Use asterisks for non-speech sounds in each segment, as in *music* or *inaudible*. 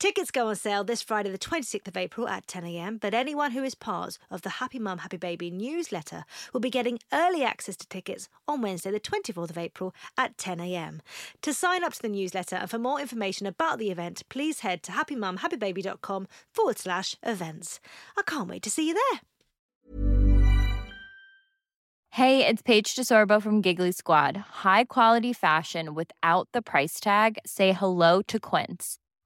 Tickets go on sale this Friday, the 26th of April at 10am, but anyone who is part of the Happy Mum, Happy Baby newsletter will be getting early access to tickets on Wednesday, the 24th of April at 10am. To sign up to the newsletter and for more information about the event, please head to happymumhappybaby.com forward slash events. I can't wait to see you there. Hey, it's Paige DeSorbo from Giggly Squad. High quality fashion without the price tag? Say hello to Quince.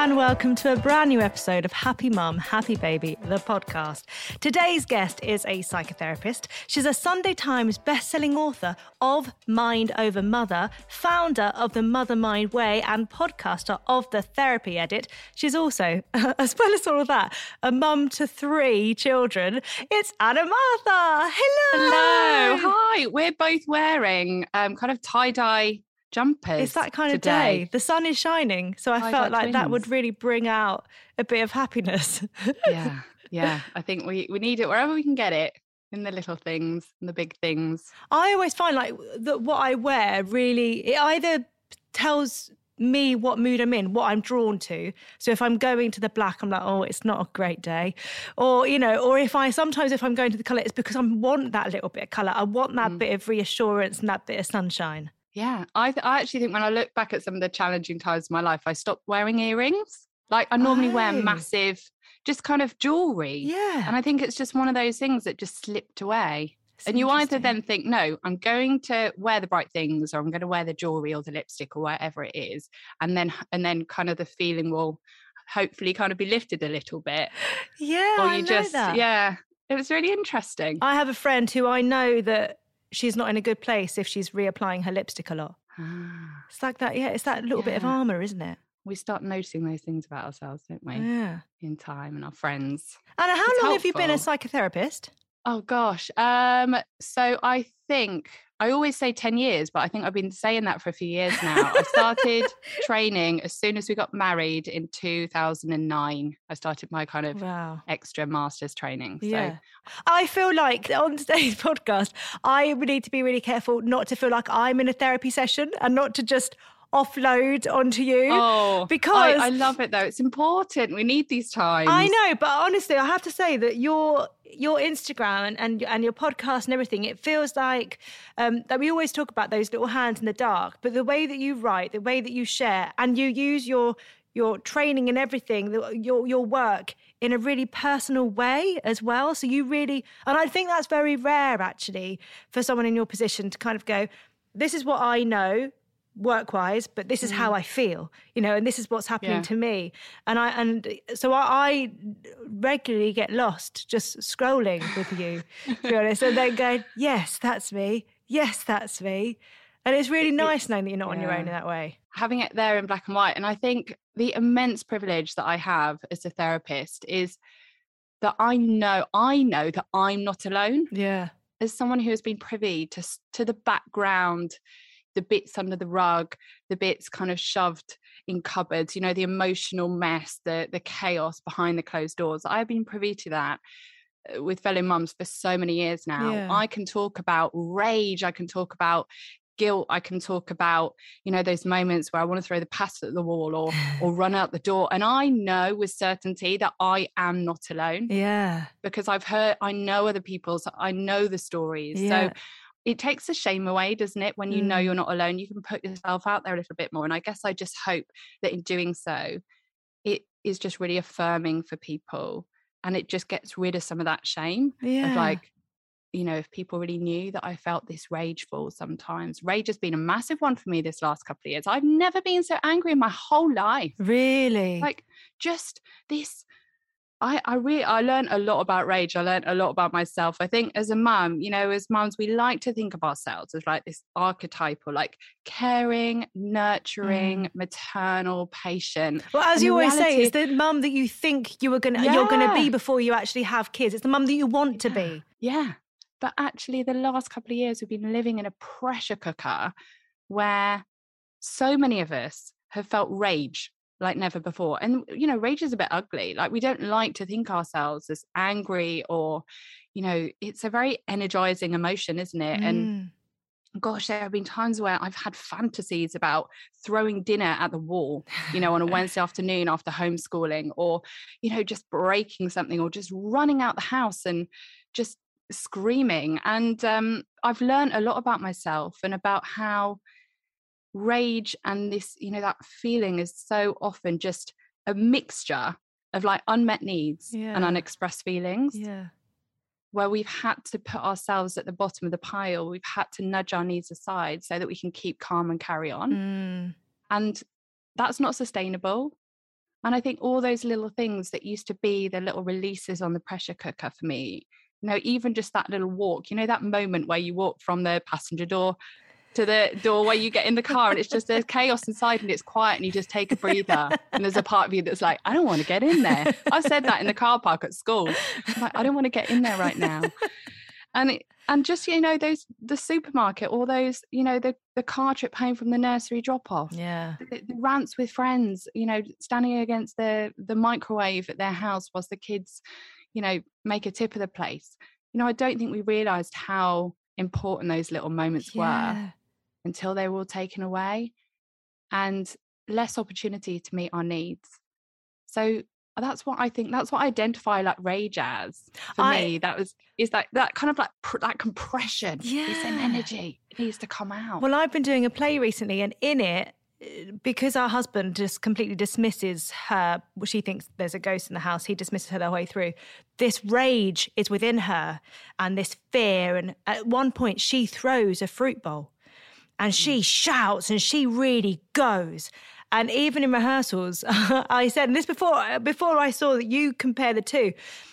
And welcome to a brand new episode of Happy Mum, Happy Baby, the podcast. Today's guest is a psychotherapist. She's a Sunday Times best-selling author of Mind Over Mother, founder of the Mother Mind Way, and podcaster of the Therapy Edit. She's also, *laughs* as well as all of that, a mum to three children. It's Anna Mathur. Hello. Hello. Hi. We're both wearing um, kind of tie dye jumpers. It's that kind today. of day. The sun is shining, so I Tie-dye felt like that would really bring out a bit of happiness. Yeah. *laughs* Yeah. I think we, we need it wherever we can get it in the little things and the big things. I always find like that what I wear really it either tells me what mood I'm in, what I'm drawn to. So if I'm going to the black, I'm like, oh, it's not a great day. Or, you know, or if I sometimes if I'm going to the colour, it's because I want that little bit of colour. I want that mm. bit of reassurance and that bit of sunshine. Yeah. I, th- I actually think when I look back at some of the challenging times of my life, I stopped wearing earrings. Like I normally wear Oh. massive, just kind of jewelry. Yeah. And I think it's just one of those things that just slipped away. And you either then think, no, I'm going to wear the bright things, or I'm going to wear the jewelry or the lipstick or whatever it is, and then and then kind of the feeling will hopefully kind of be lifted a little bit, Yeah, or I know just that. yeah. It was really interesting. I have a friend who I know that she's not in a good place if she's reapplying her lipstick a lot. Ah, It's like that, yeah, it's that little bit of armour, isn't it? we start noticing those things about ourselves, don't we? Yeah. In time and our friends. Anna, how It's long have you been a psychotherapist? Oh gosh. Um, so I think I always say 10 years, but I think I've been saying that for a few years now. I started *laughs* training as soon as we got married in 2009. I started my kind of Wow. extra master's training. So Yeah. I feel like on today's *laughs* podcast, I need to be really careful not to feel like I'm in a therapy session and not to just offload onto you. Oh, because I, I love it though. It's important. We need these times. I know, but honestly, I have to say that your your Instagram and and, and your podcast and everything, it feels like um, that we always talk about those little hands in the dark. But the way that you write, the way that you share, and you use your your training and everything, the, your your work in a really personal way as well. So you really, and I think that's very rare actually for someone in your position to kind of go, this is what I know work wise but this is how mm. i feel you know and this is what's happening Yeah. to me and i and so I, I regularly get lost just scrolling with you to be honest and then going yes that's me yes that's me and it's really nice knowing that you're not on your own in that way having it there in black and white. And I think the immense privilege that I have as a therapist is that I know, I know that I'm not alone. Yeah. As someone who has been privy to, to the background, the bits under the rug, the bits kind of shoved in cupboards, you know, the emotional mess, the the chaos behind the closed doors. I've been privy to that uh, with fellow mums for so many years now. Yeah. I can talk about rage, I can talk about guilt, I can talk about, you know, those moments where I want to throw the pasta at the wall or *laughs* or run out the door. And I know with certainty that I am not alone Yeah. because I've heard I know other people's, I know the stories. Yeah. So it takes the shame away, doesn't it? When you know Mm. you're not alone, you can put yourself out there a little bit more. And I guess I just hope that in doing so, it is just really affirming for people and it just gets rid of some of that shame Yeah. of like, you know, if people really knew that I felt this rageful sometimes. Rage has been a massive one for me this last couple of years. I've never been so angry in my whole life. really. Like just this I, I really I learned a lot about rage. I learned a lot about myself. I think as a mum, you know, as mums, we like to think of ourselves as like this archetypal, like caring, nurturing, mm. maternal, patient. well, as and you always say, it's the mum that you think you were gonna you're gonna be before you actually have kids. It's the mum that you want to be. Yeah. But actually, the last couple of years, we've been living in a pressure cooker where so many of us have felt rage like never before. And, you know, rage is a bit ugly. Like, we don't like to think ourselves as angry or, you know, it's a very energizing emotion, isn't it? And Mm. gosh, there have been times where I've had fantasies about throwing dinner at the wall, you know, on a *laughs* Wednesday afternoon after homeschooling, or, you know, just breaking something or just running out the house and just screaming. And um, I've learned a lot about myself and about how rage and this, you know, that feeling is so often just a mixture of like unmet needs Yeah. and unexpressed feelings yeah. where we've had to put ourselves at the bottom of the pile. We've had to nudge our needs aside so that we can keep calm and carry on. Mm. And that's not sustainable. And I think all those little things that used to be the little releases on the pressure cooker for me, you know, even just that little walk, you know, that moment where you walk from the passenger door to the door where you get in the car and it's just there's chaos inside and it's quiet and you just take a breather. And there's a part of you that's like i don't want to get in there. I've said that in the car park at school. I'm like i don't want to get in there right now. And it, and just you know those the supermarket or those you know the the car trip home from the nursery drop off Yeah. the, the rants with friends you know standing against the the microwave at their house whilst the kids you know make a tip of the place. You know i don't think we realized how important those little moments were. Yeah. Until they were all taken away and less opportunity to meet our needs. So that's what I think. That's what I identify like rage as for I- me. That was is that that kind of like pr- that compression, Yeah. energy it needs to come out. Well, I've been doing a play recently, and in it, uh, because our husband just completely dismisses her, she thinks there's a ghost in the house. He dismisses her the whole way through. This rage is within her, and this fear. And at one point, she throws a fruit bowl, and she shouts, and she really goes. And even in rehearsals, *laughs* I said, and this before before I saw that you compare the two,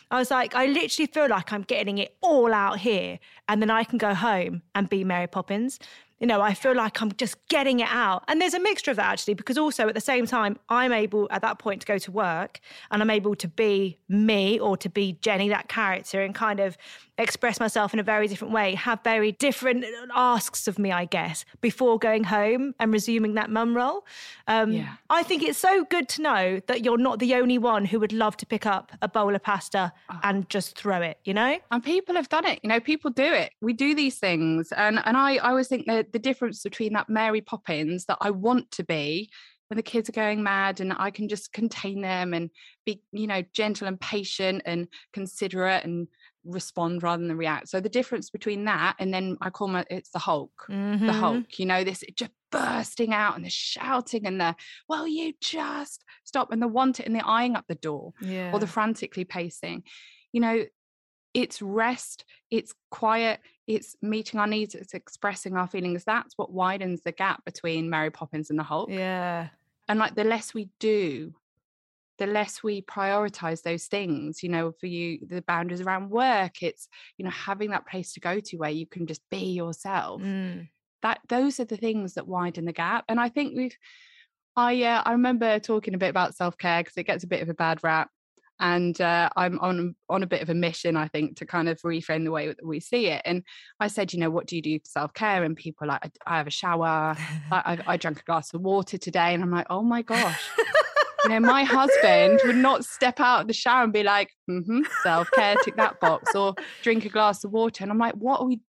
I was like, I literally feel like I'm getting it all out here, and then I can go home and be Mary Poppins. You know, I feel like I'm just getting it out. And there's a mixture of that actually, because also at the same time, I'm able at that point to go to work and I'm able to be me or to be Jenny, that character, and kind of express myself in a very different way, have very different asks of me, I guess, before going home and resuming that mum role. Um, Yeah. I think it's so good to know that you're not the only one who would love to pick up a bowl of pasta and just throw it, you know? and people have done it you know people do it we do these things and and i, I always think that the difference between that mary poppins that i want to be when the kids are going mad and i can just contain them and be you know gentle and patient and considerate and respond rather than react so the difference between that and then i call my it's the hulk the Mhm. hulk you know this just bursting out and the shouting and the well you just stop and the want it and the eyeing up the door Yeah. or the frantically pacing. You know, it's rest, it's quiet, it's meeting our needs, it's expressing our feelings. That's what widens the gap between Mary Poppins and the Hulk. yeah. And like the less we do, the less we prioritize those things, you know, for you, the boundaries around work, it's, you know, having that place to go to where you can just be yourself. Mm. that those are the things that widen the gap. And I think we've I uh, I remember talking a bit about self-care because it gets a bit of a bad rap and uh, I'm on on a bit of a mission, I think, to kind of reframe the way that we see it. And I said, you know, what do you do for self care? And people are like, I, I have a shower, I, I, drank a glass of water today, and I'm like, oh my gosh. You know, my husband would not step out of the shower and be like, mm-hmm, self care, tick that box, or drink a glass of water. And I'm like, what are we?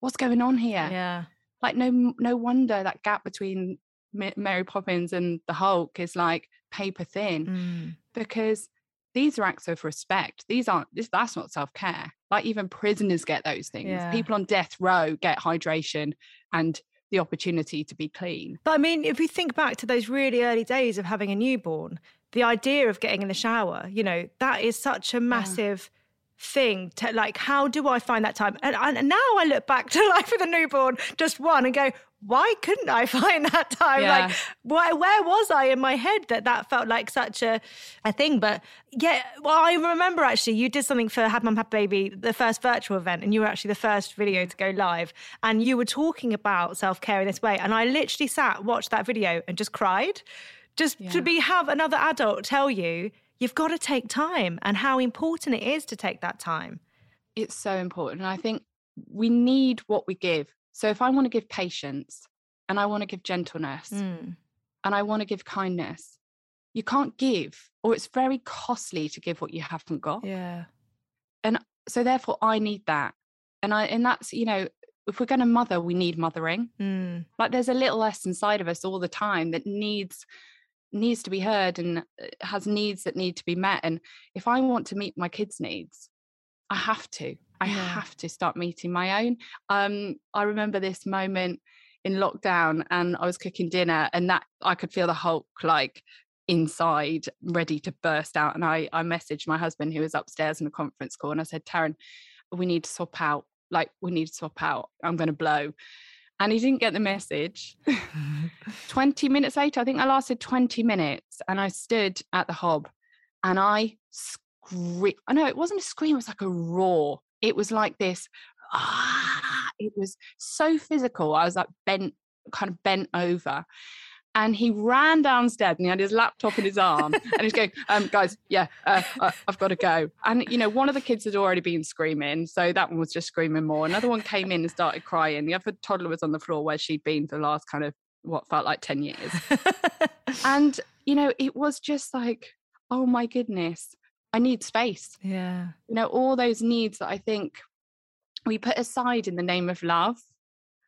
What's going on here? Yeah. Like, no, no wonder that gap between Mary Poppins and the Hulk is like paper thin Mm. because these are acts of respect. These aren't this that's not self-care. Like even prisoners get those things. Yeah. People on death row get hydration and the opportunity to be clean. But I mean, if we think back to those really early days of having a newborn, the idea of getting in the shower, you know, that is such a massive thing to like how do i find that time and, and now i look back *laughs* to life with a newborn just one and go why couldn't i *laughs* find that time Yeah. like why, where was i in my head that that felt like such a, a thing but yeah well i remember actually you did something for Happy Mum Happy Baby the first virtual event and you were actually the first video to go live and you were talking about self-care in this way and i literally sat watched that video and just cried just to be have another adult tell you you've got to take time and how important it is to take that time It's so important. And I think we need what we give. So if I want to give patience and I want to give gentleness Mm. and I want to give kindness, you can't give, or it's very costly to give what you haven't got. yeah And So therefore I need that. And I and that's, you know, if we're going to mother, we need mothering. mm. like there's a little less inside of us all the time that needs needs to be heard and uh, has needs that need to be met and if i want to meet my kids needs i have to i Yeah. have to start meeting my own. Um i remember this moment in lockdown and i was cooking dinner and that i could feel the hulk like inside ready to burst out and i i messaged my husband who was upstairs in a conference call and i said taryn we need to swap out. Like we need to swap out. I'm going to blow. And he didn't get the message. *laughs* 20 minutes later i think i lasted 20 minutes and i stood at the hob and i screamed i know it wasn't a scream it was like a roar it was like this ah, it was so physical i was like bent kind of bent over and he ran downstairs and he had his laptop in his arm and he's going um guys yeah uh, uh, i've got to go and you know one of the kids had already been screaming so that one was just screaming more. Another one came in and started crying. The other toddler was on the floor where she'd been for the last kind of what felt like 10 years. *laughs* And you know it was just like oh my goodness i need space. Yeah. You know all those needs that i think we put aside in the name of love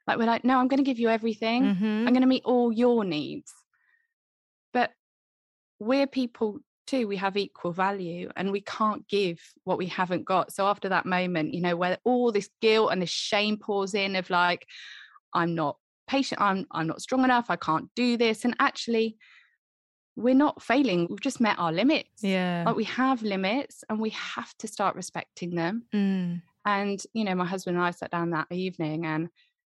like we're like no i'm going to give you everything. Mhm. i'm going to meet all your needs. But we're people too we have equal value and we can't give what we haven't got. So after that moment you know where all this guilt and this shame pours in of like i'm not patient i'm i'm not strong enough i can't do this and actually we're not failing we've just met our limits. Yeah. Like we have limits and we have to start respecting them. Mm. and you know my husband and i sat down that evening and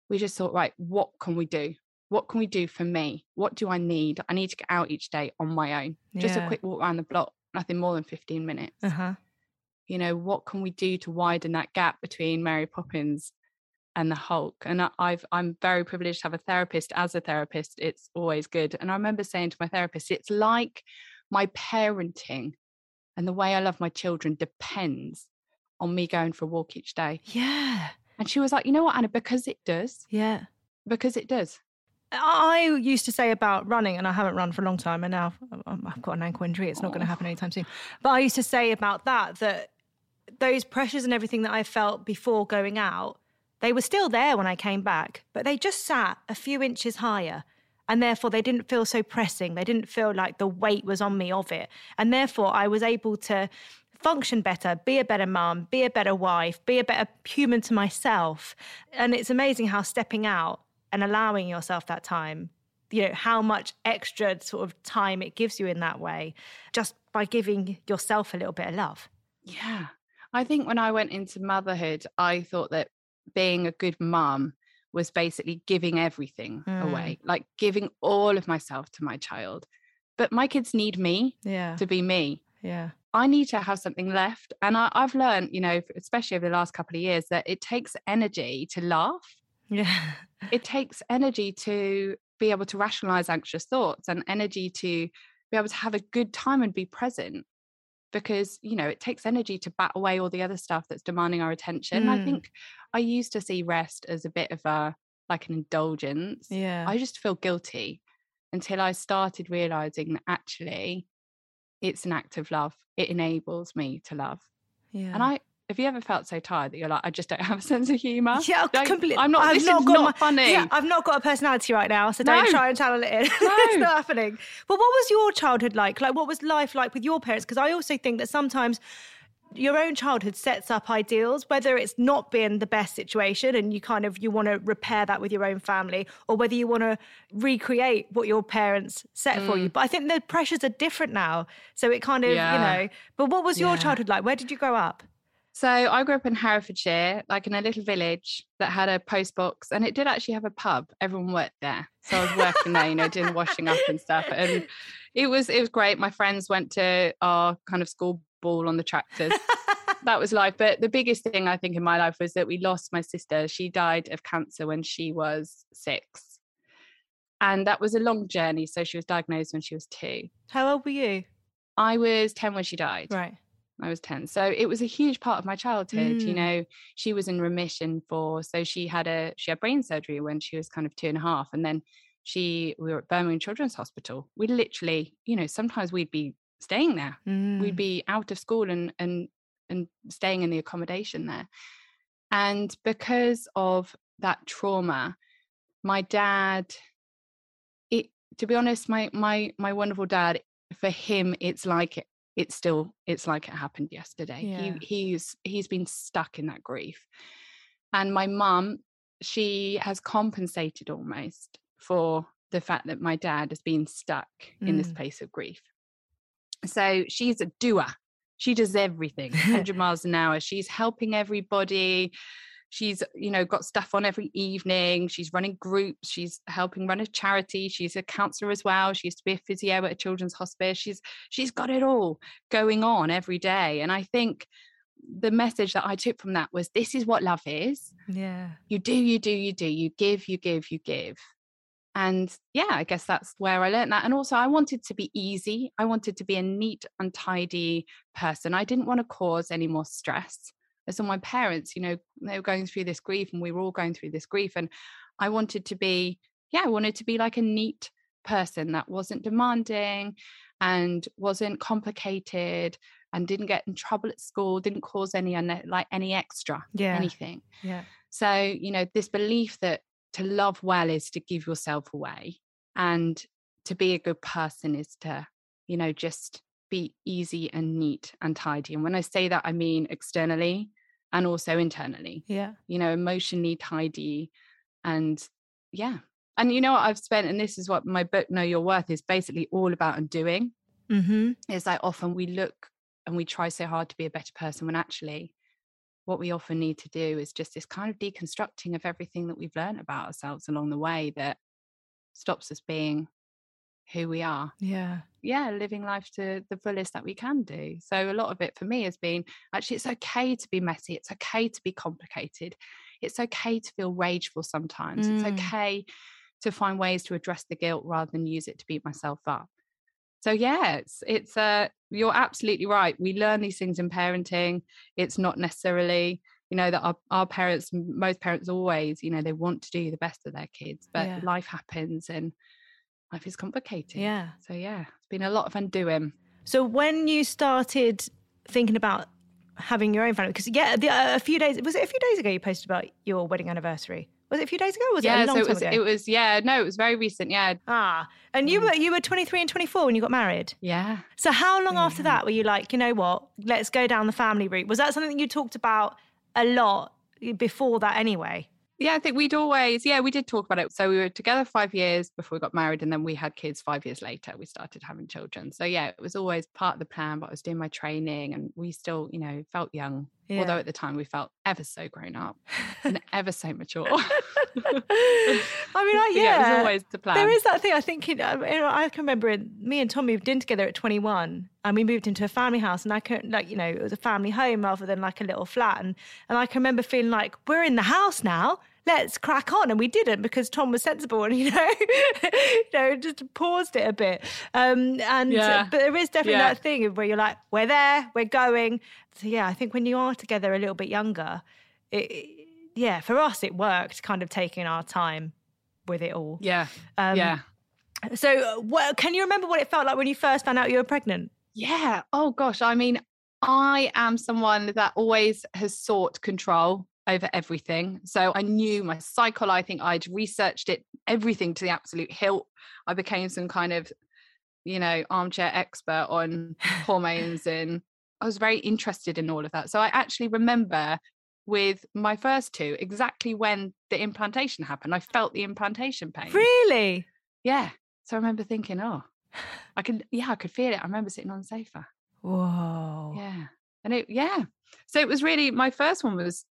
we just thought right what can we do? What can we do for me? What do i need? I need to get out each day on my own. Just a quick walk around the block nothing more than 15 minutes. Uh-huh. You know what can we do to widen that gap between mary poppins and the hulk and i've i'm very privileged to have a therapist. As a therapist it's always good and i remember saying to my therapist it's like my parenting and the way i love my children depends on me going for a walk each day. Yeah. And she was like you know what anna because it does yeah. because it does. I used to say about running, and I haven't run for a long time, and now um, I've got an ankle injury. It's not going to happen anytime soon. But I used to say about that that those pressures and everything that I felt before going out, they were still there when I came back, but they just sat a few inches higher. And therefore, they didn't feel so pressing. They didn't feel like the weight was on me of it. And therefore, I was able to function better, be a better mum, be a better wife, be a better human to myself. And it's amazing how stepping out and allowing yourself that time, you know, how much extra sort of time it gives you in that way, just by giving yourself a little bit of love. Yeah. I think when I went into motherhood, I thought that being a good mum was basically giving everything Mm. away, like giving all of myself to my child. But my kids need me Yeah. to be me. Yeah. I need to have something left. And I, I've learned, you know, especially over the last couple of years, that it takes energy to laugh. Yeah. It takes energy to be able to rationalize anxious thoughts and energy to be able to have a good time and be present because you know it takes energy to bat away all the other stuff that's demanding our attention Mm. i think i used to see rest as a bit of a like an indulgence Yeah. i just feel guilty until i started realizing that actually it's an act of love it enables me to love yeah. and i have you ever felt so tired that you're like i just don't have a sense of humor *laughs* yeah, Like, completely. i'm not I've this not is got not my, funny Yeah, I've not got a personality right now, so don't No. try and channel it in. No. *laughs* it's No. not happening. But what was your childhood like? Like, what was life like with your parents? Because I also think that sometimes your own childhood sets up ideals, whether it's not been the best situation and you kind of you want to repair that with your own family, or whether you want to recreate what your parents set for Mm. you. But I think the pressures are different now, so it kind of Yeah. you know. But what was your Yeah. childhood like? Where did you grow up? So I grew up in Herefordshire, like in a little village that had a post box, and it did actually have a pub. Everyone worked there, so I was working there, you know, doing washing up and stuff, and it was it was great. My friends went to our kind of school ball on the tractors. *laughs* that was life. But the biggest thing I think in my life was that we lost my sister. She died of cancer when she was six, and that was a long journey. So she was diagnosed when she was two. How old were you? I was ten when she died. Right. I was 10. So it was a huge part of my childhood. You Mm. know, she was in remission for, so she had a, she had brain surgery when she was kind of two and a half. And then she, we were at Birmingham Children's Hospital. We literally, you know, sometimes we'd be staying there. Mm. We'd be out of school and, and, and staying in the accommodation there. And because of that trauma, my dad, it, to be honest, my, my, my wonderful dad, for him, it's like it's still it's like it happened yesterday. Yeah. he he's he's been stuck in that grief. And my mum she has compensated almost for the fact that my dad has been stuck in this Mm. place of grief. So she's a doer. She does everything. *laughs* 100 miles an hour. She's helping everybody she's you know got stuff on every evening. She's running groups. She's helping run a charity. She's a counselor as well. She used to be a physio at a children's hospice. She's she's got it all going on every day. And i think the message that i took from that was this is what love is. Yeah. you do you do you do. You give you give you give. And yeah i guess that's where i learned that. And also i wanted to be easy. I wanted to be a neat untidy person. I didn't want to cause any more stress as on my parents you know they were going through this grief and we were all going through this grief and i wanted to be yeah i wanted to be like a neat person that wasn't demanding and wasn't complicated and didn't get in trouble at school didn't cause any like any extra Yeah. anything Yeah. so, you know, this belief that to love well is to give yourself away and to be a good person is to, you know, just be easy and neat and tidy. And when I say that, I mean externally and also internally, Yeah. you know, emotionally tidy. And yeah. And you know what I've spent, and this is what my book, Know Your Worth, is basically all about undoing Mm-hmm. is like often we look and we try so hard to be a better person when actually what we often need to do is just this kind of deconstructing of everything that we've learned about ourselves along the way that stops us being who we are Yeah. Yeah living life to the fullest that we can do so a lot of it for me has been actually it's okay to be messy it's okay to be complicated it's okay to feel rageful sometimes Mm. it's okay to find ways to address the guilt rather than use it to beat myself up so yeah it's it's uh you're absolutely right we learn these things in parenting it's not necessarily you know that our, our parents most parents always you know they want to do the best of their kids but Yeah. life happens and life is complicated Yeah. so yeah it's been a lot of undoing So when you started thinking about having your own family, because yeah, the, uh, a few days was it a few days ago you posted about your wedding anniversary? Was it a few days ago? Or was yeah it a long so it was ago? it was yeah no it was very recent yeah ah, and you Mm. were you were twenty three and twenty four when you got married. yeah So how long after that were you like, you know what, let's go down the family route? Was that something that you talked about a lot before that anyway? Yeah i think we'd always yeah we did talk about it. So we were together five years before we got married and then we had kids five years later we started having children. So yeah it was always part of the plan but i was doing my training and we still you know felt young although at the time we felt ever so grown up and *laughs* ever so mature I mean, I, *laughs* But yeah, it was always the plan There is that thing. I think it, know, um, I can remember it, me and Tom moved in together at 21, and we moved into a family house, and I can like you know it was a family home rather than like a little flat, and and I can remember feeling like we're in the house now. Let's crack on. And we didn't because Tom was sensible and, *laughs* you know, you know, just paused it a bit. Um, and, Yeah. but there is definitely Yeah. that thing where you're like, we're there, we're going. So, yeah, I think when you are together a little bit younger, it, yeah, for us, it worked kind of taking our time with it all. Yeah. Um, yeah. So, uh, what, can you remember what it felt like when you first found out you were pregnant? Yeah. Oh gosh. I mean, I am someone that always has sought control over everything. So I knew my cycle. I think I'd researched it, everything to the absolute hilt. I became some kind of, you know, armchair expert on hormones and I was very interested in all of that. So I actually remember with my first two exactly when the implantation happened. I felt the implantation pain. Really? Yeah. So I remember thinking, oh, I can, yeah, I could feel it. I remember sitting on the sofa. Whoa. Yeah. And it, yeah. So it was really, my first one was,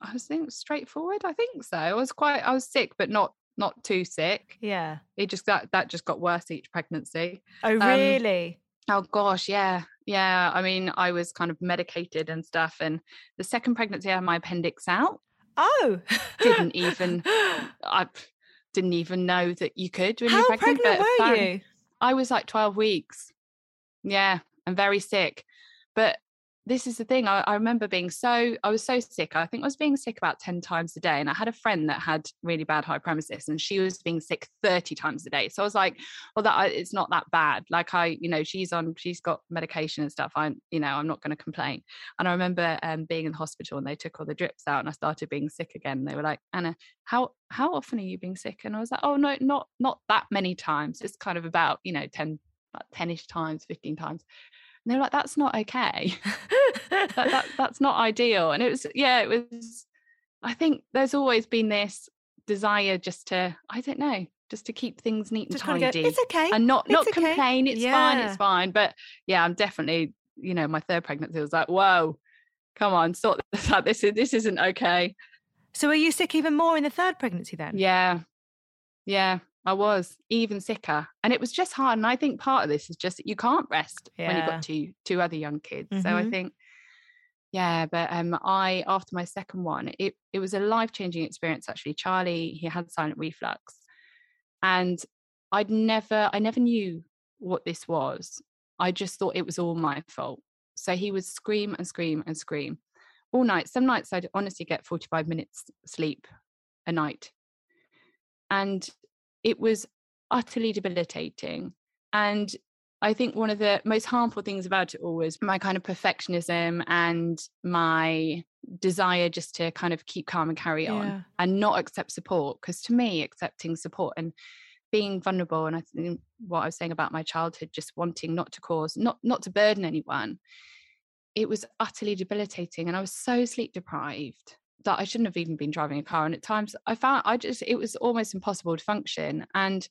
I was think straightforward. I think so. I was quite, I was sick, but not, not too sick. Yeah. It just, that, that just got worse each pregnancy. Oh, um, really? Oh gosh. Yeah. Yeah. I mean, I was kind of medicated and stuff. And the second pregnancy, I had my appendix out. oh. Didn't even, *gasps* I didn't even know that you could when How you're pregnant. pregnant but were you? I was like 12 weeks. Yeah, and very sick. But this is the thing. I, I remember being so, I was so sick. I think I was being sick about 10 times a day. And I had a friend that had really bad high hyperemesis and she was being sick 30 times a day. So I was like, well, that I- it's not that bad. Like I, you know, she's on, she's got medication and stuff. I'm, you know, I'm not going to complain. And I remember um, being in the hospital and they took all the drips out and I started being sick again. They were like, Anna, how, how often are you being sick? And I was like, oh, no, not, not that many times. It's kind of about, you know, 10, about 10ish times, 15 times. And they were like, that's not okay. *laughs* that, that, that's not ideal. And it was, yeah, it was, I think there's always been this desire just to, I don't know, just to keep things neat and Just of tidy go, it's okay. and not not okay." complain. It's fine. It's fine. But yeah, I'm definitely, you know, my third pregnancy was like, whoa, come on, sort this *laughs* out. This is this isn't okay. So were you sick even more in the third pregnancy then? Yeah, yeah, I was even sicker, and it was just hard. And I think part of this is just that you can't rest when you've got two two other young kids. So I Mhm. think. Yeah, but um, I after my second one, it it was a life changing experience. Actually, Charlie he had silent reflux, and I'd never I never knew what this was. I just thought it was all my fault. So he would scream and scream and scream all night. Some nights I'd honestly get 45 minutes sleep a night. And it was utterly debilitating. And I think one of the most harmful things about it all was my kind of perfectionism and my desire just to kind of keep calm and carry on Yeah. and not accept support. Because to me, accepting support and being vulnerable, and I think what I was saying about my childhood, just wanting not to cause, not not to burden anyone, it was utterly debilitating. And I was so sleep deprived that I shouldn't have even been driving a car. And at times I found I just it was almost impossible to function. And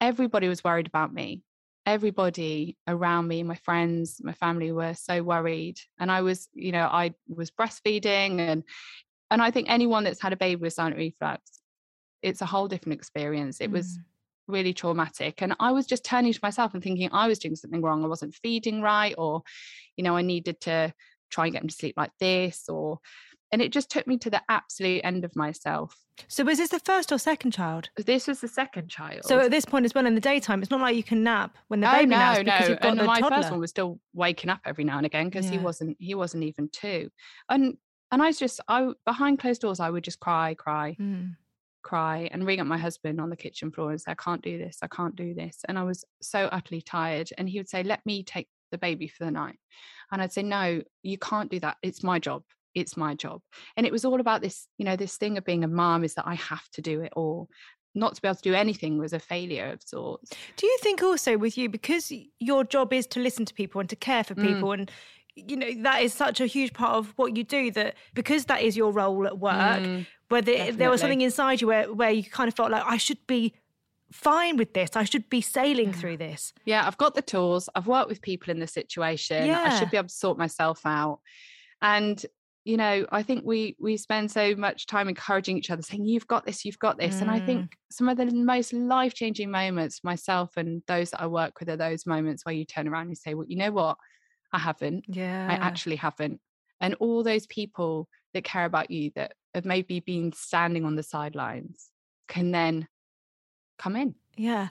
everybody was worried about me. Everybody around me, my friends, my family were so worried. And I was, you know, I was breastfeeding and and I think anyone that's had a baby with silent reflux, it's a whole different experience. It was Mm. really traumatic. And I was just turning to myself and thinking I was doing something wrong. I wasn't feeding right, or, you know, I needed to try and get him to sleep like this, or and it just took me to the absolute end of myself. So was this the first or second child? This was the second child. So at this point as well in the daytime, it's not like you can nap when the oh baby no, naps no. because you've got and the my toddler. first one was still waking up every now and again because he wasn't he wasn't even two. And and I was just I behind closed doors I would just cry, cry, Mm. cry and ring up my husband on the kitchen floor and say, I can't do this, I can't do this. And I was so utterly tired. And he would say, Let me take the baby for the night. And I'd say, No, you can't do that. It's my job. It's my job. And it was all about this, you know, this thing of being a mom is that I have to do it all. Not to be able to do anything was a failure of sorts. Do you think also with you because your job is to listen to people and to care for Mm. people and you know that is such a huge part of what you do that because that is your role at work Mm, whether there was something inside you where, where you kind of felt like I should be fine with this I should be sailing Yeah. through this Yeah, I've got the tools. I've worked with people in this situation. I should be able to sort myself out. And you know, I think we we spend so much time encouraging each other, saying, "You've got this, you've got this." And I Mm. think some of the most life changing moments, myself and those that I work with, are those moments where you turn around and you say, "Well, you know what? I haven't. yeah I actually haven't." And all those people that care about you, that have maybe been standing on the sidelines can then come in. Yeah.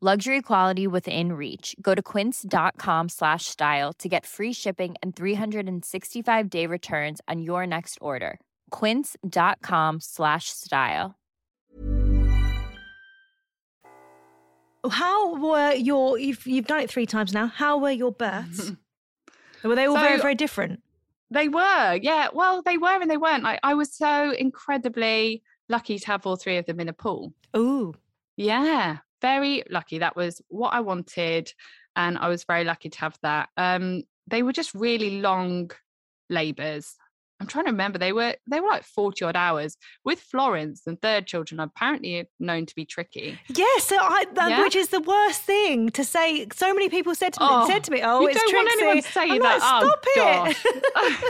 Luxury quality within reach. Go to quince.com slash style to get free shipping and 365 day returns on your next order. Quince.com slash style. How were your you've you've done it three times now. How were your births? *laughs* were they all So- very, very different? They were, yeah. Well, they were and they weren't. Like I was so incredibly lucky to have all three of them in a pool. Ooh. Yeah, very lucky. That was what I wanted, and I was very lucky to have that. Um, they were just really long labours. I'm trying to remember. They were they were like 40 odd hours with Florence and third children. Apparently known to be tricky. Yeah, so I, that, Yeah. which is the worst thing to say. So many people said to me, Oh, said to me, "Oh, you it's don't want anyone to say I'm that. Like, Stop oh,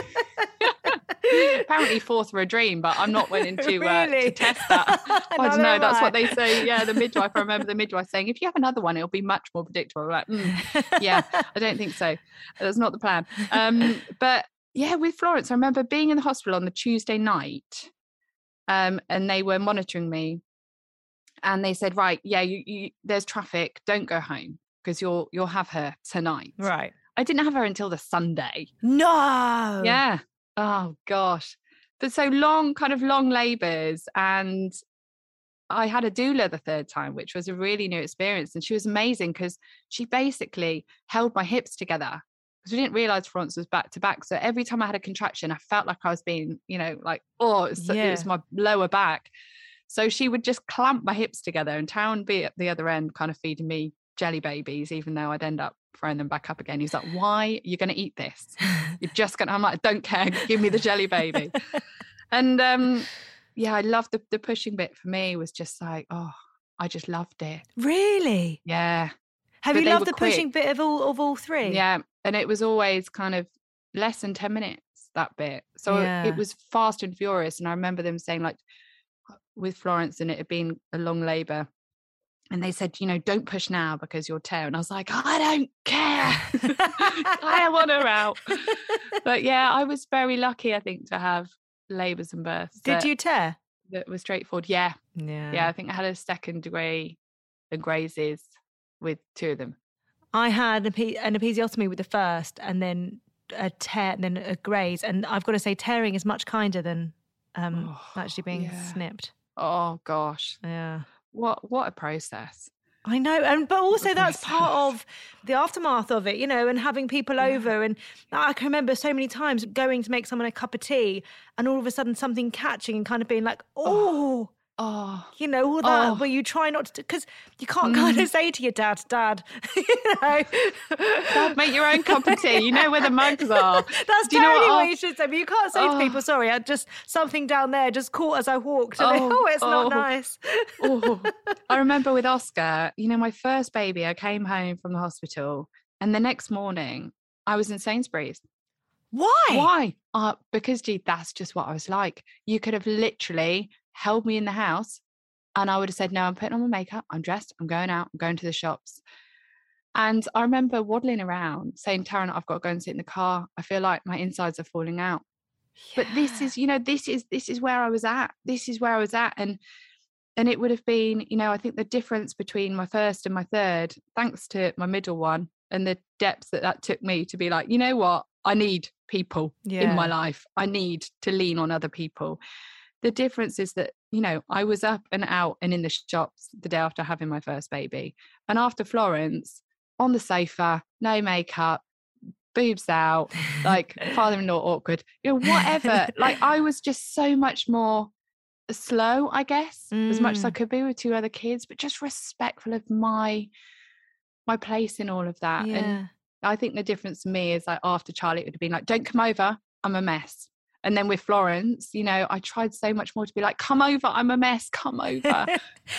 it. *laughs* Apparently fourth were a dream, but I'm not willing *laughs* to uh, Really? to test that. *laughs* I don't know. That's what they say. Yeah, the midwife. I remember the midwife saying, "If you have another one, it'll be much more predictable." I'm like, "Mm, yeah, I don't think so. That's not the plan. Um, but yeah, with Florence, I remember being in the hospital on the Tuesday night, um, and they were monitoring me, and they said, "Right, yeah, you, you, there's traffic. Don't go home because you'll you'll have her tonight." right. I didn't have her until the Sunday. No. Yeah. Oh gosh. But so long, kind of long labours. And I had a doula the third time, which was a really new experience. And she was amazing because she basically held my hips together because we didn't realize Florence was back to back. So every time I had a contraction, I felt like I was being, you know, like, oh, it was, it was my lower back. So she would just clamp my hips together and would be at the other end, kind of feeding me jelly babies, even though I'd end up throwing them back up again. He's like, why are you going to eat this? *laughs* You're just going to, I'm like, don't care. Give me the jelly baby. *laughs* and um, yeah, I loved the, the pushing bit for me was just like, oh, I just loved it. Really? Yeah. Have But you loved the pushing bit of all of all three? Yeah. And it was always kind of less than 10 minutes, that bit. So Yeah. it was fast and furious. And I remember them saying, like, uh, with Florence, and it had been a long labor. And they said, you know, don't push now because you'll tear. And I was like, I don't care. *laughs* I want her out. *laughs* But yeah, I was very lucky, I think, to have labours and births. Did that- you tear? That was straightforward. Yeah. Yeah. Yeah. I think I had a second degree and grazes with two of them. I had an, epi- an episiotomy with the first, and then a tear, and then a graze. And I've got to say, tearing is much kinder than um, Oh, actually being yeah. snipped. Oh gosh. Yeah. What what a process. I know, and but also that's part of the aftermath of it, you know, and having people Yeah. over. And I can remember so many times going to make someone a cup of tea, and all of a sudden something catching and kind of being like, oh, Oh you know, all that Oh. where you try not to, because you can't kind Mm. of say to your dad, Dad, *laughs* you know, Dad, make your own cup of tea. You know where the mugs are. *laughs* That's Do you know what you should say. But you can't say to Oh. people, sorry, I just something down there just caught as I walked. And they, Oh, *laughs* oh, it's not oh. nice. oh, I remember with Oscar, you know, my first baby, I came home from the hospital and the next morning I was in Sainsbury's. Why? Why? Uh, because, dude, that's just what I was like. You could have literally held me in the house and I would have said, No, I'm putting on my makeup, I'm dressed, I'm going out, I'm going to the shops. And I remember waddling around saying, Taryn, I've got to go and sit in the car. I feel like my insides are falling out. But this is, you know, this is this is where I was at. This is where I was at. And and it would have been, you know, I think the difference between my first and my third, thanks to my middle one and the depths that that took me to be like, you know what, I need people in my life. I need to lean on other people. The difference is that, you know, I was up and out and in the shops the day after having my first baby. And after Florence, on the sofa, no makeup, boobs out, like father-in-law awkward, you know, whatever. *laughs* like I was just so much more slow, I guess, as much as I Mm. could be with two other kids, but just respectful of my my place in all of that. yeah. And I think the difference to me is like after Charlie, it would have been like, don't come over. I'm a mess. And then with Florence, you know, I tried so much more to be like, come over, I'm a mess, come over. *laughs*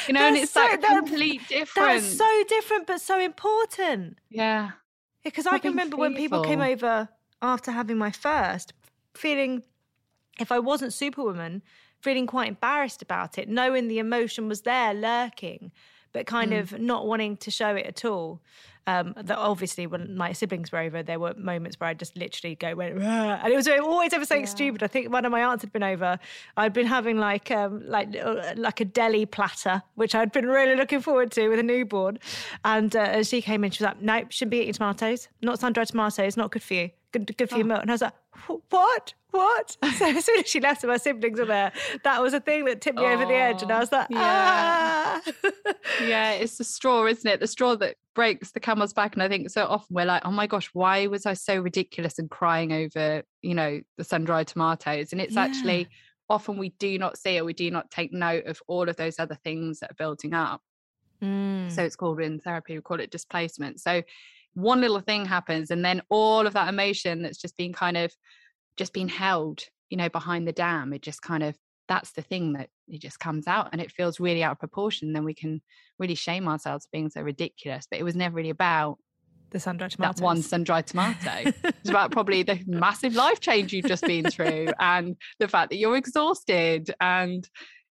You know, and it's so- like that- complete difference. That's so different, but so important. yeah. Because I can remember when people came over after having my first, feeling, if I wasn't Superwoman, feeling quite embarrassed about it, knowing the emotion was there lurking, but kind Mm. of not wanting to show it at all. Um, that obviously, when my siblings were over, there were moments where I just literally go, went, "Rah," *laughs* and it was always ever something stupid. I think one of my aunts had been over. I'd been having like um, like like a deli platter, which I'd been really looking forward to with a newborn. And uh, she came in, she was like, "Nope, shouldn't be eating tomatoes. Not sun dried tomatoes. Not good for you. Good, good for Oh. your milk." And I was like, "Wh- "What? What?" *laughs* So as soon as she left and my siblings were there, that was a thing that tipped me over the edge, and I was like, yeah. "Ah." Yeah, it's the straw, isn't it? The straw that breaks the camel's back. And I think so often we're like, oh my gosh, why was I so ridiculous and crying over, you know, the sun dried tomatoes? And it's Yeah. actually often we do not see or we do not take note of all of those other things that are building up. Mm. So it's called in therapy, we call it displacement. So one little thing happens, and then all of that emotion that's just been kind of just been held, you know, behind the dam, it just kind of that's the thing that it just comes out and it feels really out of proportion. Then we can really shame ourselves for being so ridiculous. But it was never really about the sun dried tomato that one sun dried tomato. it's about probably the *laughs* massive life change you've just been through and the fact that you're exhausted and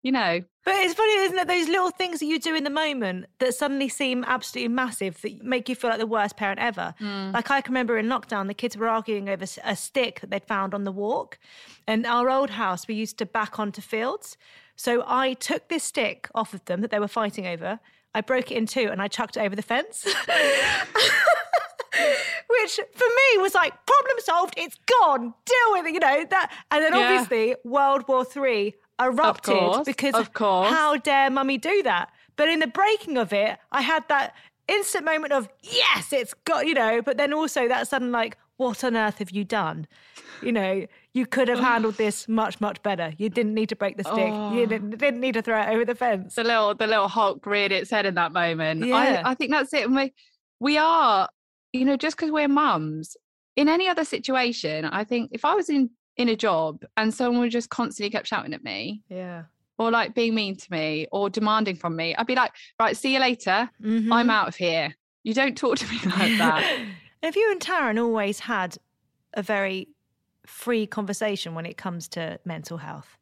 you know, But it's funny, isn't it? Those little things that you do in the moment that suddenly seem absolutely massive that make you feel like the worst parent ever. Mm. Like I can remember in lockdown, the kids were arguing over a stick that they'd found on the walk. And our old house, we used to back onto fields. So I took this stick off of them that they were fighting over. I broke it in two and I chucked it over the fence. *laughs* Which for me was like problem solved. It's gone. Deal with it. You know that. And then Yeah. obviously World War Three erupted course, because of course. how dare mummy do that? But in the breaking of it, I had that instant moment of yes, it's got you know. But then also that sudden like, what on earth have you done? You know, you could have oh. handled this much much better. You didn't need to break the stick. You Oh. didn't, didn't need to throw it over the fence. the little the little Hulk reared its head in that moment. Yeah. I, I think that's it. We we are, you know, just because we're mums. In any other situation, I think if I was in in a job and someone just constantly kept shouting at me Yeah. or like being mean to me or demanding from me, I'd be like, right, see you later. Mm-hmm. I'm out of here. You don't talk to me *laughs* like that. Have you and Taryn always had a very free conversation when it comes to mental health?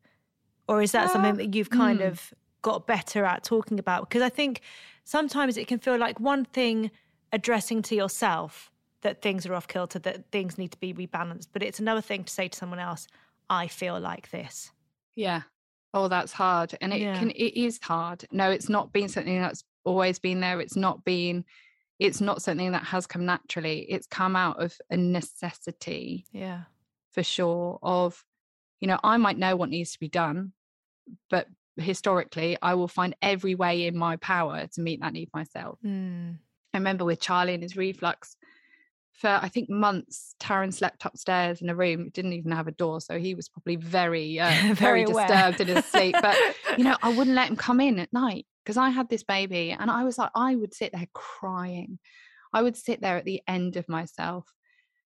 Or is that something Uh, that you've kind hmm. of got better at talking about? Because I think sometimes it can feel like one thing addressing to yourself that things are off kilter, that things need to be rebalanced, but it's another thing to say to someone else, I feel like this. Yeah. Oh, that's hard. And it Yeah. can it is hard. No, it's not been something that's always been there. It's not been it's not something that has come naturally. It's come out of a necessity Yeah. for sure of, you know, I might know what needs to be done, but historically I will find every way in my power to meet that need myself. Mm. I remember with Charlie and his reflux, for I think months, Taryn slept upstairs in a room, It didn't even have a door, so he was probably very, uh, *laughs* Very very, disturbed in his sleep. But *laughs* you know, I wouldn't let him come in at night because I had this baby, and I was like, I would sit there crying. I would sit there at the end of myself,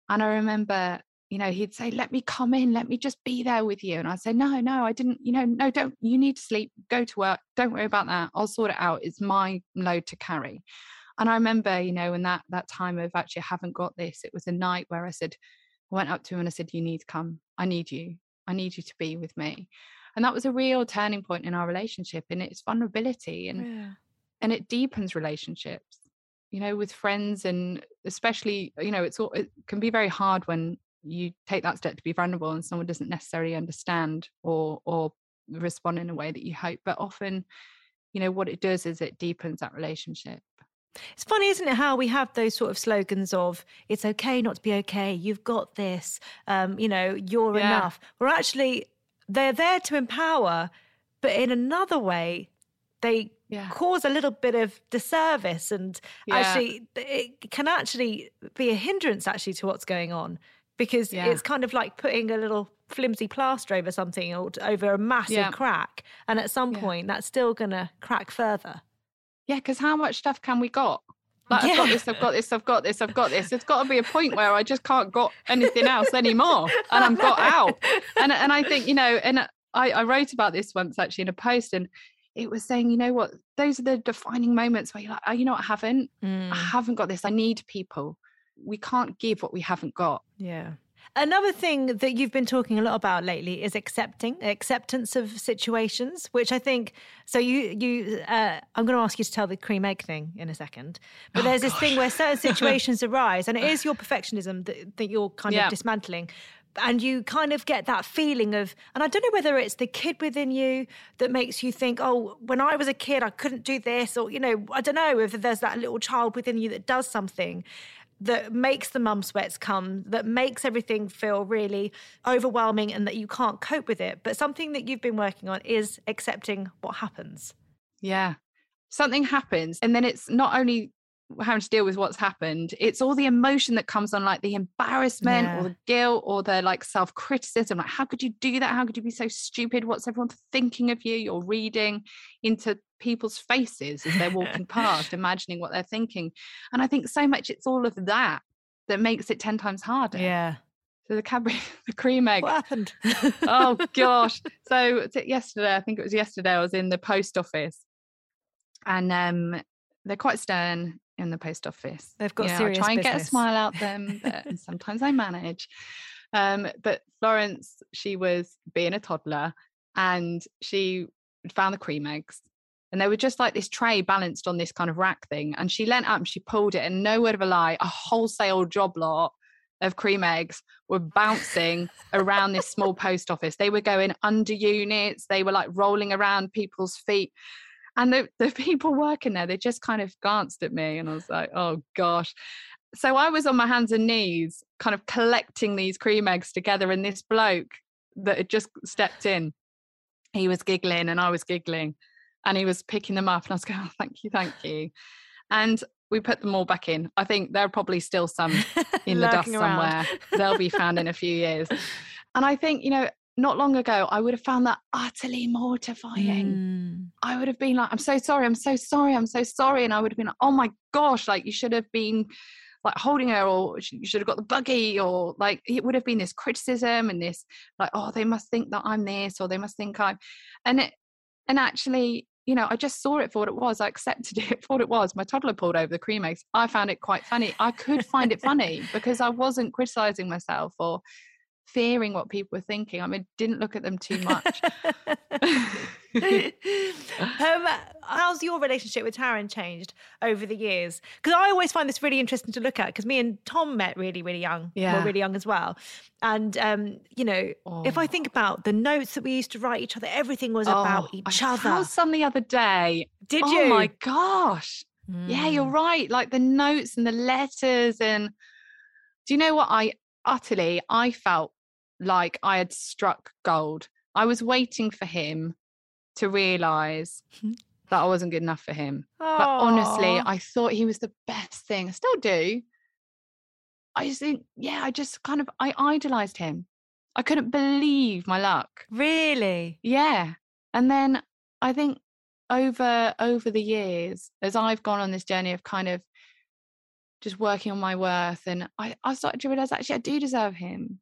and I remember. You know, he'd say, Let me come in, let me just be there with you. And I'd say, No, no, I didn't, you know, no, don't, you need to sleep, go to work, don't worry about that. I'll sort it out. It's my load to carry. And I remember, you know, in that that time of actually I haven't got this, it was a night where I said, I went up to him and I said, You need to come. I need you. I need you to be with me. And that was a real turning point in our relationship and its vulnerability and Yeah. and it deepens relationships, you know, with friends and especially, you know, it's all it can be very hard when you take that step to be vulnerable and someone doesn't necessarily understand or or respond in a way that you hope. But often, you know, what it does is it deepens that relationship. It's funny, isn't it, how we have those sort of slogans of "It's okay not to be okay," "You've got this," um, you know, "You're Yeah. enough." We're actually they're there to empower, but in another way, they Yeah. cause a little bit of disservice, and Yeah. actually, it can actually be a hindrance actually to what's going on because it's kind of like putting a little flimsy plaster over something or over a massive crack, and at some point, that's still going to crack further. Yeah, because how much stuff can we got? Like I've got this, I've got this, I've got this, I've got this. There's got to be a point where I just can't got anything else anymore, and I'm got *laughs* out. And and I think you know, and I, I wrote about this once actually in a post, and it was saying, you know what, those are the defining moments where you're like, oh, you know, what, I haven't, Mm. I haven't got this. I need people. We can't give what we haven't got. Yeah. Another thing that you've been talking a lot about lately is accepting acceptance of situations, which I think. So you you uh, I'm going to ask you to tell the cream egg thing in a second, but Oh, there's this thing where certain *laughs* situations arise, and it is your perfectionism that, that you're kind Yeah. of dismantling. And you kind of get that feeling of, and I don't know whether it's the kid within you that makes you think, oh, when I was a kid, I couldn't do this, or, you know, I don't know if there's that little child within you that does something that makes the mum sweats come, that makes everything feel really overwhelming and that you can't cope with it. But something that you've been working on is accepting what happens. Yeah. Something happens. And then it's not only having to deal with what's happened, it's all the emotion that comes on, like the embarrassment Yeah. or the guilt or the like self criticism. Like, how could you do that? How could you be so stupid? What's everyone thinking of you? You're reading into people's faces as they're walking past, *laughs* imagining what they're thinking. And I think so much it's all of that that makes it 10 times harder. Yeah. So the Cadbury, *laughs* the cream egg What happened? oh gosh *laughs* so yesterday i think it was yesterday i was in the post office and um they're quite stern in the post office They've got You know, serious i try and get a smile out *laughs* them but sometimes i manage um but florence she was being a toddler and she found the cream eggs and they were just like this tray balanced on this kind of rack thing and she leant up and she pulled it and no word of a lie a wholesale job lot of cream eggs were bouncing around this small post office. They were going under units, they were like rolling around people's feet. And the, *laughs* the people working there, they just kind of glanced at me and I was like, oh gosh. So I was on my hands and knees, kind of collecting these cream eggs together. And this bloke that had just stepped in, he was giggling and I was giggling and he was picking them up. And I was *laughs* going, oh, thank you, thank you. And we put them all back in. I think there are probably still some *laughs* in the dust somewhere. They'll be found in a few years. And I think, you know, not long ago, I would have found that utterly mortifying. Mm. I would have been like, I'm so sorry, I'm so sorry, I'm so sorry. And I would have been like, oh my gosh, like you should have been like holding her or you should have got the buggy or like it would have been this criticism and this like, oh, they must think that I'm this or they must think I'm and it and actually you know, I just saw it for what it was. I accepted *laughs* it for what it was. My toddler pulled over the cream eggs. I found it quite funny. I could find it funny *laughs* because I wasn't criticizing myself or fearing what people were thinking. I mean, didn't look at them too much. *laughs* um, how's your relationship with Taryn changed over the years? Because I always find this really interesting to look at. Because me and Tom met really, really young. Yeah. We were really young as well. And um, you know, if I Oh. think about the notes that we used to write each other, everything was about Oh, each I other. found some the other day. Did oh you? Oh my gosh. Yeah, you're Mm. right. Like the notes and the letters and do you know what I utterly I felt like I had struck gold. I was waiting for him to realize Mhm. that I wasn't good enough for him. But honestly, I thought he was the best thing. I still do. I just think, yeah, I just kind of I idolized him. I couldn't believe my luck. really. Yeah. And then I think over over the years, as I've gone on this journey of kind of just working on my worth, and I, I started to realize actually I do deserve him.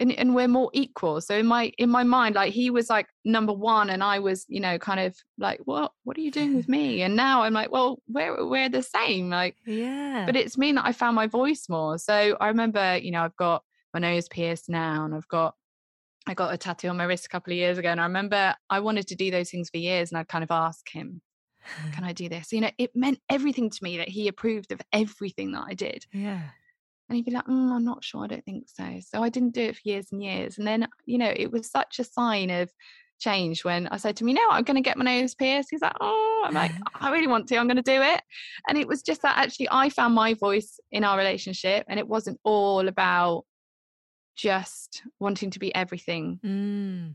And and we're more equal. So in my in my mind, like he was like number one and I was, you know, kind of like, what what are you doing with *laughs* me? And now I'm like, well, we're we're the same. Like Yeah. but it's mean that I found my voice more. So I remember, you know, I've got my nose pierced now and I've got I got a tattoo on my wrist a couple of years ago. And I remember I wanted to do those things for years and I'd kind of ask him, can *laughs* I do this? You know, it meant everything to me that he approved of everything that I did. yeah. And he'd be like, mm, I'm not sure, I don't think so. So I didn't do it for years and years. And then, you know, it was such a sign of change when I said to him, you know, what, I'm going to get my nose pierced. He's like, oh, I'm like, *laughs* I really want to, I'm going to do it. And it was just that actually I found my voice in our relationship and it wasn't all about just wanting to be everything Mm.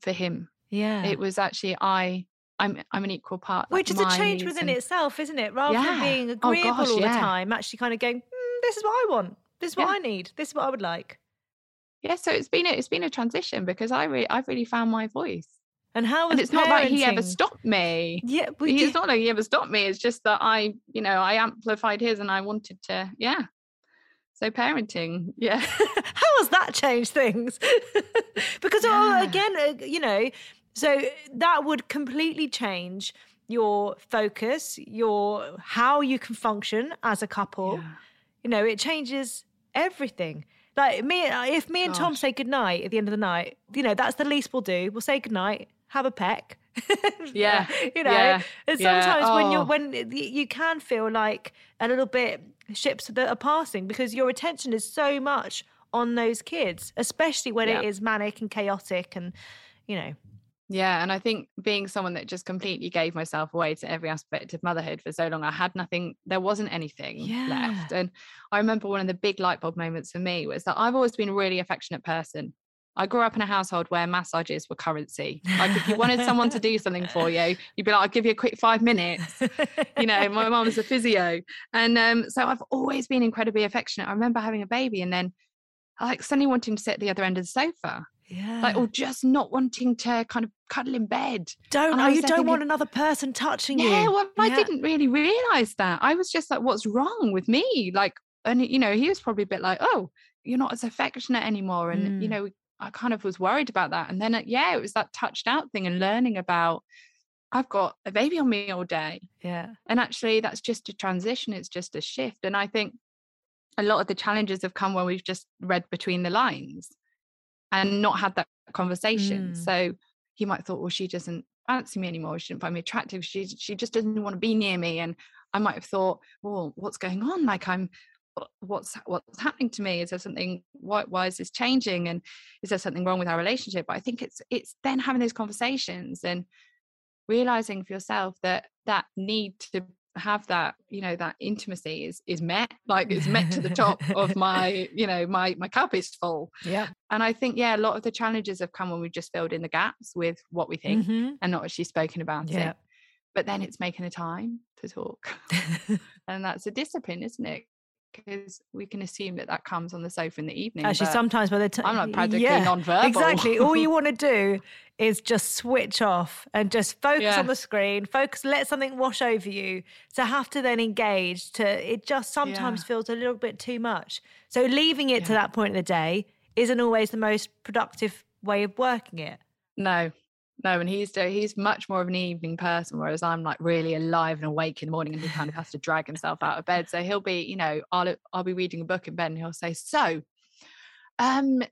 for him. Yeah. It was actually I, I'm, I'm an equal part. Which is a change within and- itself, isn't it? Rather than Yeah. being Oh, agreeable gosh, all the yeah. time, actually kind of going, this is what I want. This is what Yeah. I need. This is what I would like. Yeah, so it's been a, it's been a transition because I really I've really found my voice. And how was and it's not like he ever stopped me. Yeah, we He- did. It's not like he ever stopped me. It's just that I, you know, I amplified his and I wanted to, yeah. So parenting, yeah. *laughs* How has that changed things? *laughs* because oh, again, uh, you know, so that would completely change your focus, your how you can function as a couple. You know, it changes everything. Like me, if me and Tom Gosh. say goodnight at the end of the night, you know, that's the least we'll do. We'll say goodnight, have a peck. *laughs* Yeah, *laughs* you know, yeah, and yeah. sometimes when you're Oh. when you can feel like a little bit ships that are passing because your attention is so much on those kids, especially when it Yeah. is manic and chaotic and you know. Yeah, and I think being someone that just completely gave myself away to every aspect of motherhood for so long, I had nothing, there wasn't anything left. And I remember one of the big light bulb moments for me was that I've always been a really affectionate person. I grew up in a household where massages were currency. Like if you wanted someone to do something for you, *laughs* you'd be like, I'll give you a quick five minutes. You know, my mum was a physio. And um, so I've always been incredibly affectionate. I remember having a baby and then like suddenly wanting to sit at the other end of the sofa yeah. like or just not wanting to kind of cuddle in bed. don't and oh, you don't thinking- want another person touching you. Yeah, well, I didn't really realize that. I was just like, what's wrong with me? Like, and you know, he was probably a bit like, oh, you're not as affectionate anymore, and you Mm. know, I kind of was worried about that. And then, uh, yeah, it was that touched out thing and learning about. I've got a baby on me all day. Yeah. And actually, that's just a transition, it's just a shift. And I think a lot of the challenges have come when we've just read between the lines and not had that conversation. Mm. So he might have thought, well, she doesn't fancy me anymore. She didn't find me attractive. She she just doesn't want to be near me. And I might have thought, well, what's going on? Like I'm what's what's happening to me? Is there something why why is this changing? And is there something wrong with our relationship? But I think it's it's then having those conversations and realizing for yourself that that need to have that you know that intimacy is is met like it's met to the top of *laughs* my you know my my cup is full Yeah. and i think yeah a lot of the challenges have come when we've just filled in the gaps with what we think Mhm. and not actually spoken about Yeah. it but then it's making the time to talk *laughs* and that's a discipline isn't it because we can assume that that comes on the sofa in the evening Actually, sometimes by the time i'm not practically non-verbal Exactly. All you *laughs* want to do is just switch off and just focus Yeah. on the screen, focus, let something wash over you. To have to then engage to it just sometimes Yeah. feels a little bit too much. So leaving it to that point in the day isn't always the most productive way of working it. No, no, and he's he's much more of an evening person, whereas I'm like really alive and awake in the morning, and he kind of has to drag himself out of bed. So he'll be, you know, I'll I'll be reading a book in bed, and he'll say, "So, um,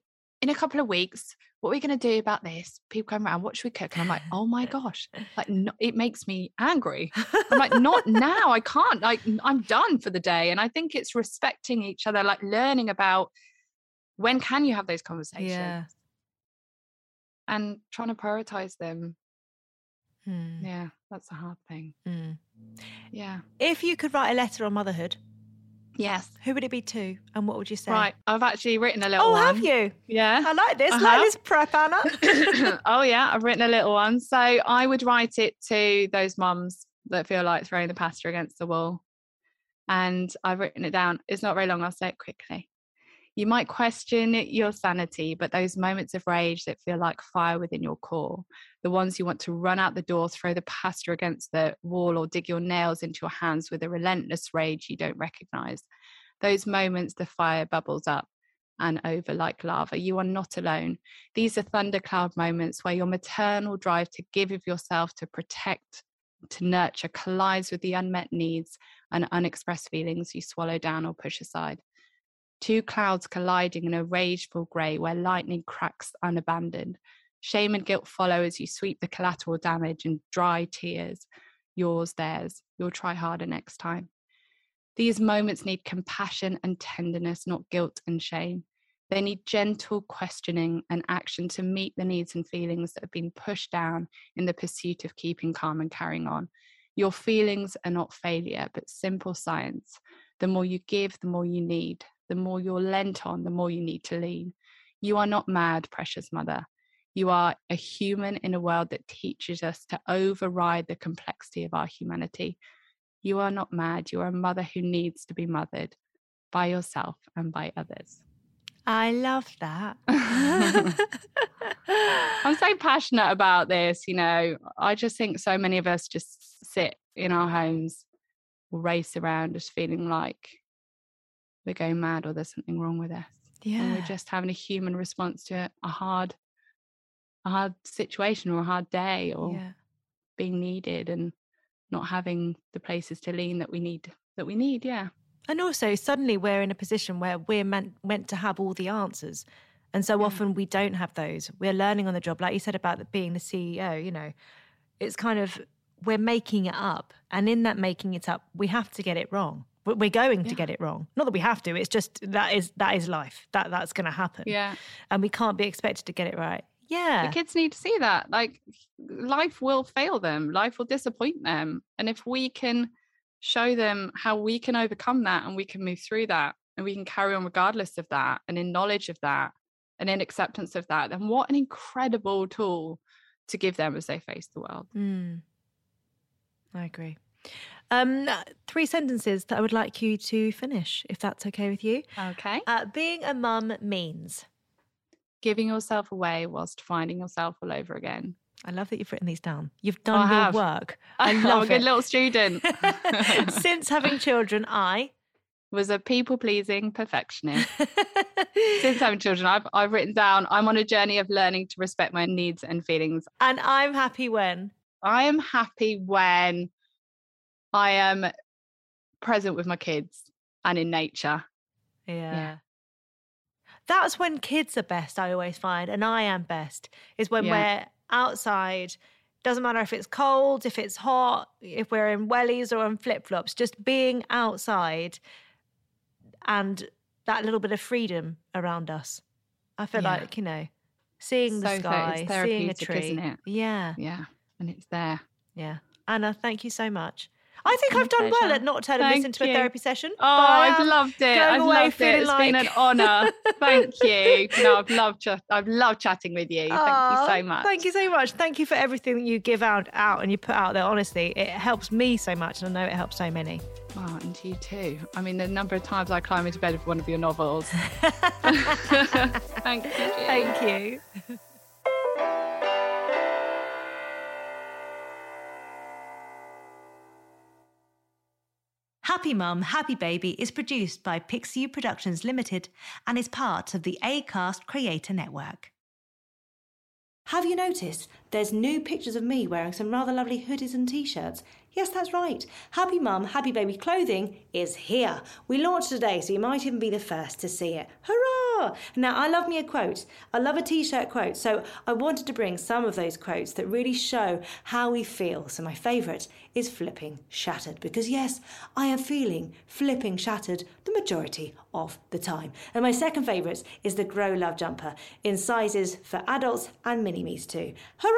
in a couple of weeks, what are we going to do about this? People come around, what should we cook?" And I'm like, "Oh my gosh, like no, it makes me angry." I'm like, "Not *laughs* now, I can't. Like I'm done for the day." And I think it's respecting each other, like learning about when can you have those conversations and trying to prioritize them Hmm, yeah, that's a hard thing. hmm. Yeah. If you could write a letter on motherhood, Yes. who would it be to, and what would you say? Right. I've actually written a little Oh, one. have you? Yeah. I like this. I Like have. this prep, Anna. *coughs* oh yeah, I've written a little one. So I would write it to those mums that feel like throwing the pasta against the wall. And I've written it down. It's not very long, I'll say it quickly. You might question your sanity, but those moments of rage that feel like fire within your core, the ones you want to run out the door, throw the pasta against the wall, or dig your nails into your hands with a relentless rage you don't recognize. Those moments, the fire bubbles up and over like lava. You are not alone. These are thundercloud moments where your maternal drive to give of yourself, to protect, to nurture collides with the unmet needs and unexpressed feelings you swallow down or push aside. Two clouds colliding in a rageful grey where lightning cracks unabandoned. Shame and guilt follow as you sweep the collateral damage and dry tears. Yours, theirs. You'll try harder next time. These moments need compassion and tenderness, not guilt and shame. They need gentle questioning and action to meet the needs and feelings that have been pushed down in the pursuit of keeping calm and carrying on. Your feelings are not failure, but simple science. The more you give, the more you need. The more you're lent on, the more you need to lean. You are not mad, precious mother. You are a human in a world that teaches us to override the complexity of our humanity. You are not mad. You are a mother who needs to be mothered by yourself and by others. I love that. *laughs* I'm so passionate about this. You know, I just think so many of us just sit in our homes, race around, just feeling like we're going mad or there's something wrong with us. yeah. And we're just having a human response to a hard, a hard situation or a hard day or yeah. being needed and not having the places to lean that we need. That we need, yeah. And also, suddenly we're in a position where we're meant meant to have all the answers, and so Yeah. often we don't have those. We're learning on the job, like you said about being the CEO. You know, it's kind of we're making it up, and in that making it up, we have to get it wrong. We- We're going to get it wrong. Not that we have to. It's just that is that is life. That that's going to happen. Yeah. and we can't be expected to get it right. Yeah, The kids need to see that. Like life will fail them, life will disappoint them. And if we can show them how we can overcome that and we can move through that and we can carry on regardless of that and in knowledge of that and in acceptance of that, then what an incredible tool to give them as they face the world. Mm. I agree. Um, three sentences that I would like you to finish, if that's okay with you. Okay. Uh, being a mum means. Giving yourself away whilst finding yourself all over again. I love that you've written these down. You've done your work. *laughs* I I'm a good it. little student. *laughs* *laughs* Since having children, I. was a people pleasing perfectionist. Since having children, I've I've written down I'm on a journey of learning to respect my needs and feelings. and I'm happy when. I am happy when I am present with my kids and in nature. Yeah. That's when kids are best, I always find, and I am best, is when Yeah. we're outside. Doesn't matter if it's cold, if it's hot, if we're in wellies or in flip flops, just being outside and that little bit of freedom around us. I feel Yeah. like, you know, seeing the So sky, seeing a tree. isn't it? Yeah, Yeah. And it's there. yeah. Anna, thank you so much. I think I've done well at not turning Thank this into a therapy session. Oh, I've loved it. I've loved it. It's been an honour. *laughs* Thank you. No, I've loved ch- I've loved chatting with you. Thank you so much. Thank you so much. Thank you for everything that you give out, out and you put out there. Honestly, it helps me so much, and I know it helps so many. Oh, and you too. I mean, the number of times I climb into bed with one of your novels. *laughs* *laughs* Thank you. Thank you. Happy Mum, Happy Baby is produced by Pixiu Productions Limited and is part of the Acast Creator Network. Have you noticed there's new pictures of me wearing some rather lovely hoodies and t shirts? Yes, that's right. Happy Mum, Happy Baby clothing is here. We launched today, so you might even be the first to see it. Hurrah! Now, I love me a quote. I love a t shirt quote, so I wanted to bring some of those quotes that really show how we feel. So, my favourite is flipping shattered, because yes, I am feeling flipping shattered the majority of the time. And my second favourite is the Grow Love jumper in sizes for adults and mini me's too. Hurrah!